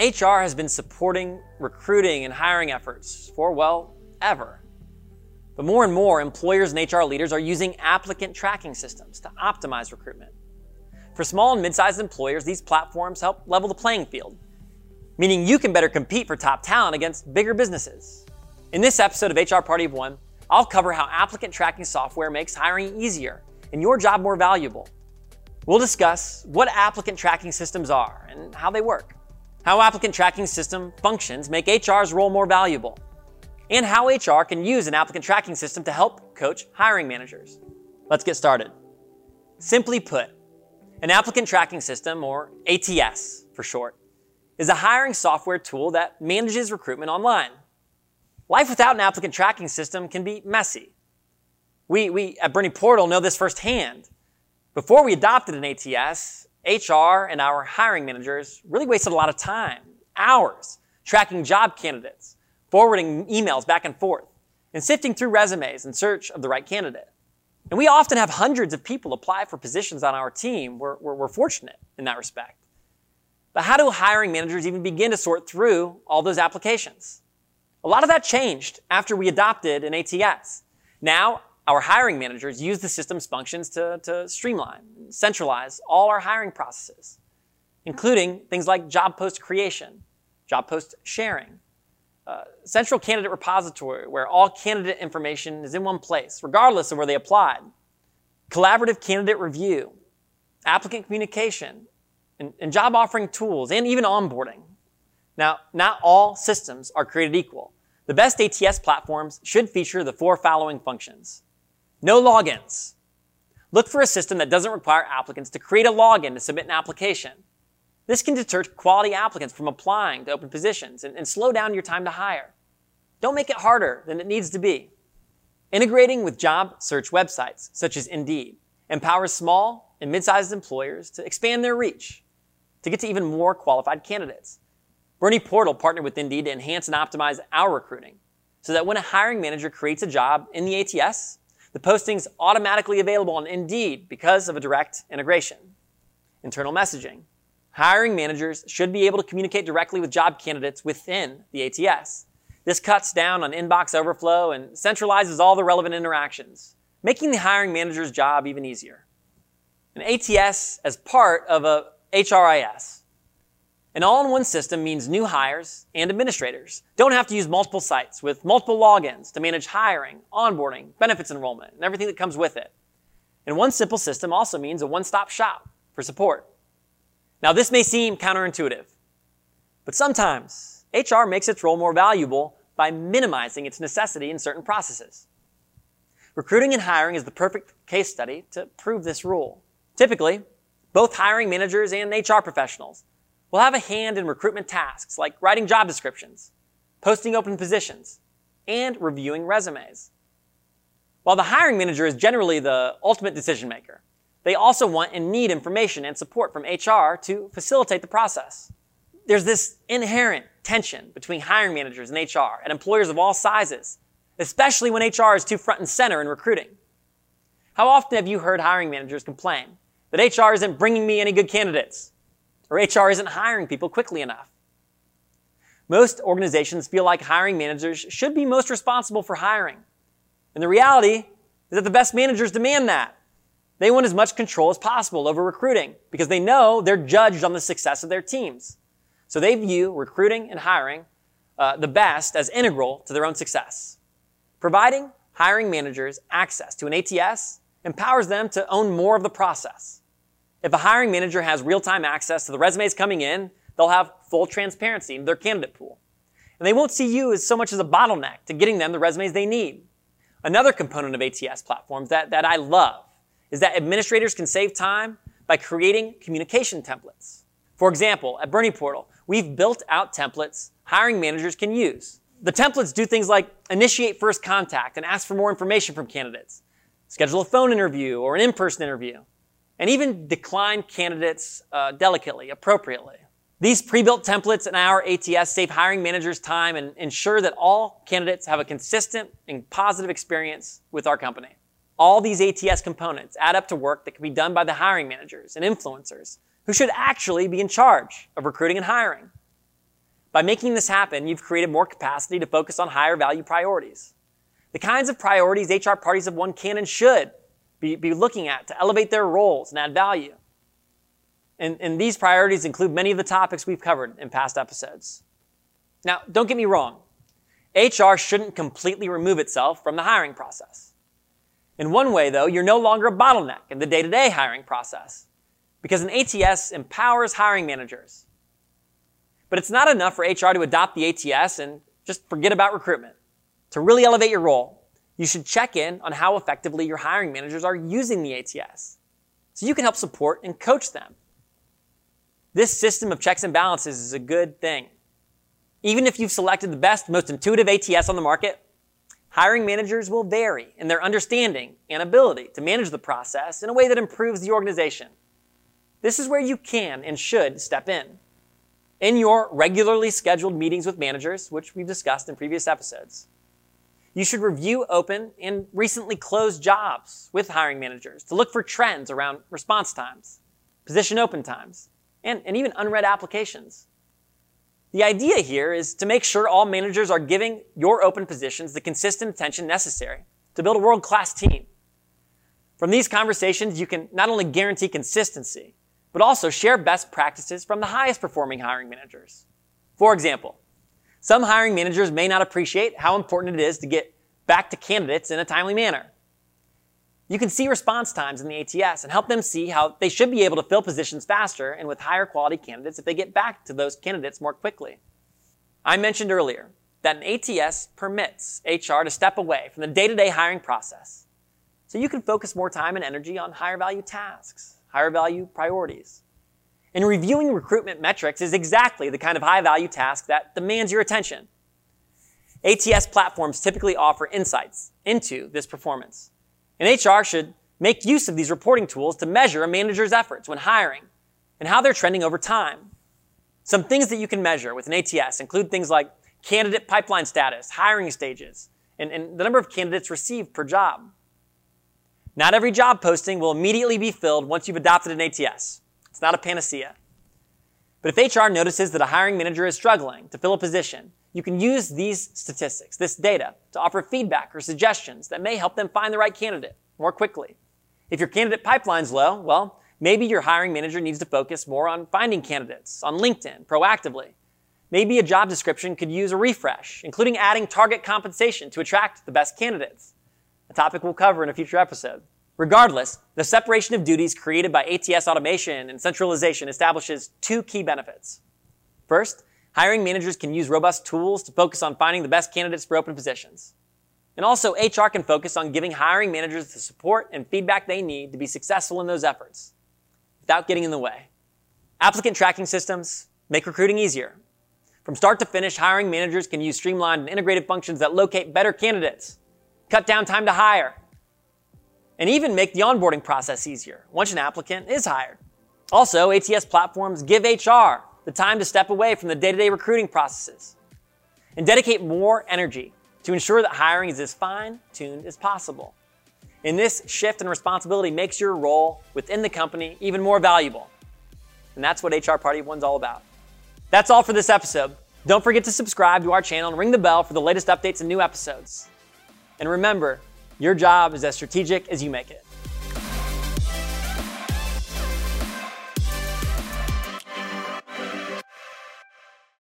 HR has been supporting recruiting and hiring efforts for, well, ever. But more and more, employers and HR leaders are using applicant tracking systems to optimize recruitment. For small and mid sized employers, these platforms help level the playing field, meaning you can better compete for top talent against bigger businesses. In this episode of HR Party of One, I'll cover how applicant tracking software makes hiring easier and your job more valuable. We'll discuss what applicant tracking systems are and how they work, how applicant tracking system functions make HR's role more valuable, and how HR can use an applicant tracking system to help coach hiring managers. Let's get started. Simply put, an applicant tracking system, or ATS for short, is a hiring software tool that manages recruitment online. Life without an applicant tracking system can be messy. We, we at BerniePortal know this firsthand. Before we adopted an ATS, HR and our hiring managers really wasted a lot of time, hours, tracking job candidates, forwarding emails back and forth, and sifting through resumes in search of the right candidate. And we often have hundreds of people apply for positions on our team. We're, we're, we're, fortunate in that respect. But how do hiring managers even begin to sort through all those applications? A lot of that changed after we adopted an ATS. Now, our hiring managers use the system's functions to, to streamline, centralize all our hiring processes, including things like job post creation, job post sharing, uh, central candidate repository where all candidate information is in one place, regardless of where they applied, collaborative candidate review, applicant communication, and, and job offering tools, and even onboarding. Now, not all systems are created equal. The best ATS platforms should feature the four following functions. No logins. Look for a system that doesn't require applicants to create a login to submit an application. This can deter quality applicants from applying to open positions and, and slow down your time to hire. Don't make it harder than it needs to be. Integrating with job search websites such as Indeed empowers small and mid-sized employers to expand their reach to get to even more qualified candidates. BerniePortal partnered with Indeed to enhance and optimize our recruiting so that when a hiring manager creates a job in the ATS, the posting's automatically available on Indeed because of a direct integration. Internal messaging. Hiring managers should be able to communicate directly with job candidates within the ATS. This cuts down on inbox overflow and centralizes all the relevant interactions, making the hiring manager's job even easier. An ATS as part of a HRIS. An all-in-one system means new hires and administrators don't have to use multiple sites with multiple logins to manage hiring, onboarding, benefits enrollment, and everything that comes with it. And one simple system also means a one-stop shop for support. Now, this may seem counterintuitive, but sometimes HR makes its role more valuable by minimizing its necessity in certain processes. Recruiting and hiring is the perfect case study to prove this rule. Typically, both hiring managers and HR professionals will have a hand in recruitment tasks like writing job descriptions, posting open positions, and reviewing resumes. While the hiring manager is generally the ultimate decision maker, they also want and need information and support from HR to facilitate the process. There's this inherent tension between hiring managers and HR at employers of all sizes, especially when HR is too front and center in recruiting. How often have you heard hiring managers complain that HR isn't bringing me any good candidates or HR isn't hiring people quickly enough? Most organizations feel like hiring managers should be most responsible for hiring. And the reality is that the best managers demand that. They want as much control as possible over recruiting because they know they're judged on the success of their teams. So they view recruiting and hiring uh, the best as integral to their own success. Providing hiring managers access to an ATS empowers them to own more of the process. If a hiring manager has real-time access to the resumes coming in, they'll have full transparency in their candidate pool. And they won't see you as so much as a bottleneck to getting them the resumes they need. Another component of ATS platforms that, that I love is that administrators can save time by creating communication templates. For example, at BerniePortal, we've built out templates hiring managers can use. The templates do things like initiate first contact and ask for more information from candidates, schedule a phone interview or an in-person interview, and even decline candidates uh, delicately, appropriately. These pre-built templates in our ATS save hiring managers time and ensure that all candidates have a consistent and positive experience with our company. All these ATS components add up to work that can be done by the hiring managers and influencers who should actually be in charge of recruiting and hiring. By making this happen, you've created more capacity to focus on higher value priorities. The kinds of priorities HR parties of one can and should be, be looking at to elevate their roles and add value. And, and these priorities include many of the topics we've covered in past episodes. Now, don't get me wrong. HR shouldn't completely remove itself from the hiring process. In one way, though, you're no longer a bottleneck in the day to day hiring process because an ATS empowers hiring managers. But it's not enough for HR to adopt the ATS and just forget about recruitment. To really elevate your role, you should check in on how effectively your hiring managers are using the ATS so you can help support and coach them. This system of checks and balances is a good thing. Even if you've selected the best, most intuitive ATS on the market, hiring managers will vary in their understanding and ability to manage the process in a way that improves the organization. This is where you can and should step in. In your regularly scheduled meetings with managers, which we've discussed in previous episodes, you should review open and recently closed jobs with hiring managers to look for trends around response times, position open times, and, and even unread applications. The idea here is to make sure all managers are giving your open positions the consistent attention necessary to build a world class team. From these conversations, you can not only guarantee consistency, but also share best practices from the highest performing hiring managers. For example, some hiring managers may not appreciate how important it is to get back to candidates in a timely manner. You can see response times in the ATS and help them see how they should be able to fill positions faster and with higher quality candidates if they get back to those candidates more quickly. I mentioned earlier that an ATS permits HR to step away from the day to day hiring process so you can focus more time and energy on higher value tasks, higher value priorities. And reviewing recruitment metrics is exactly the kind of high value task that demands your attention. ATS platforms typically offer insights into this performance. And HR should make use of these reporting tools to measure a manager's efforts when hiring and how they're trending over time. Some things that you can measure with an ATS include things like candidate pipeline status, hiring stages, and, and the number of candidates received per job. Not every job posting will immediately be filled once you've adopted an ATS. It's not a panacea. But if HR notices that a hiring manager is struggling to fill a position, you can use these statistics, this data, to offer feedback or suggestions that may help them find the right candidate more quickly. If your candidate pipeline's low, well, maybe your hiring manager needs to focus more on finding candidates on LinkedIn proactively. Maybe a job description could use a refresh, including adding target compensation to attract the best candidates, a topic we'll cover in a future episode. Regardless, the separation of duties created by ATS automation and centralization establishes two key benefits. First, hiring managers can use robust tools to focus on finding the best candidates for open positions. And also, HR can focus on giving hiring managers the support and feedback they need to be successful in those efforts without getting in the way. Applicant tracking systems make recruiting easier. From start to finish, hiring managers can use streamlined and integrated functions that locate better candidates, cut down time to hire, and even make the onboarding process easier once an applicant is hired. Also, ATS platforms give HR the time to step away from the day to day recruiting processes and dedicate more energy to ensure that hiring is as fine tuned as possible. And this shift in responsibility makes your role within the company even more valuable. And that's what HR Party One's all about. That's all for this episode. Don't forget to subscribe to our channel and ring the bell for the latest updates and new episodes. And remember, your job is as strategic as you make it.